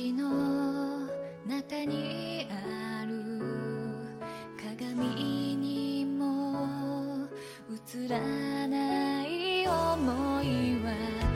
私の中にある。鏡にも映らない想いは。